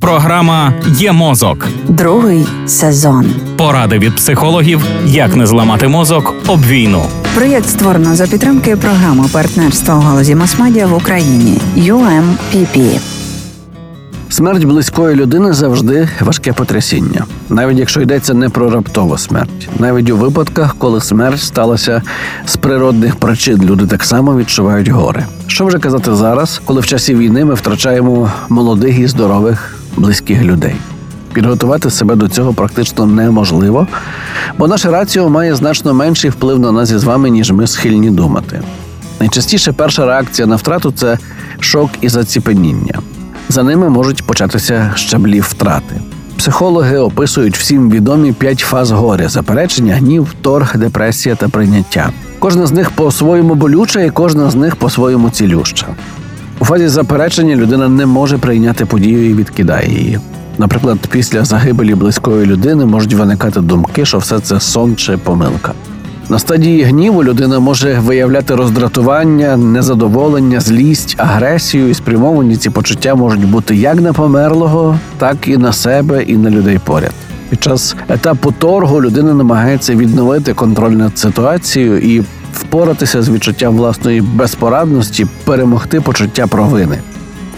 Програма Є мозок. Другий сезон. Поради від психологів, як не зламати мозок об війну. Проєкт створено за підтримки програми партнерства у галузі масмедіа в Україні UMPP. Смерть близької людини завжди важке потрясіння, навіть якщо йдеться не про раптову смерть, навіть у випадках, коли смерть сталася з природних причин, люди так само відчувають горе. Що вже казати зараз, коли в часі війни ми втрачаємо молодих і здорових близьких людей. Підготувати себе до цього практично неможливо, бо наша раціо має значно менший вплив на нас із вами, ніж ми схильні думати. Найчастіше перша реакція на втрату це шок і заціпеніння. За ними можуть початися щаблі втрати. Психологи описують всім відомі п'ять фаз горя: заперечення, гнів, торг, депресія та прийняття. Кожна з них по-своєму болюча, і кожна з них по-своєму цілюща. Фазі заперечення людина не може прийняти подію і відкидає її. Наприклад, після загибелі близької людини можуть виникати думки, що все це сон чи помилка. На стадії гніву людина може виявляти роздратування, незадоволення, злість, агресію, і спрямовані ці почуття можуть бути як на померлого, так і на себе, і на людей поряд. Під час етапу торгу людина намагається відновити контроль над ситуацією і впоратися з відчуттям власної безпорадності, перемогти почуття провини.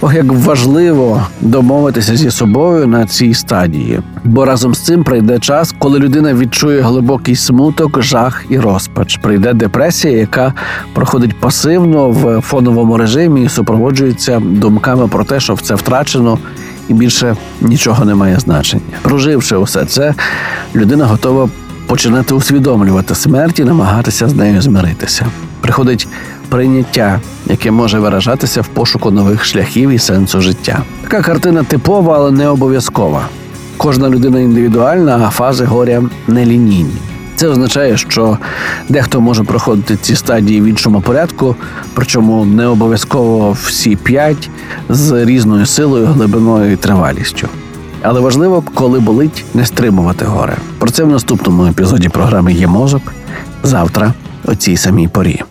Ох, як важливо домовитися зі собою на цій стадії, бо разом з цим прийде час, коли людина відчує глибокий смуток, жах і розпач. Прийде депресія, яка проходить пасивно в фоновому режимі і супроводжується думками про те, що все втрачено. І більше нічого не має значення. Проживши усе це, людина готова починати усвідомлювати смерть і намагатися з нею змиритися. Приходить прийняття, яке може виражатися в пошуку нових шляхів і сенсу життя. Така картина типова, але не обов'язкова. Кожна людина індивідуальна, а фази горя нелінійні. Це означає, що дехто може проходити ці стадії в іншому порядку, причому не обов'язково всі п'ять з різною силою, глибиною і тривалістю. Але важливо, коли болить, не стримувати горе. Про це в наступному епізоді програми є мозок завтра о цій самій порі.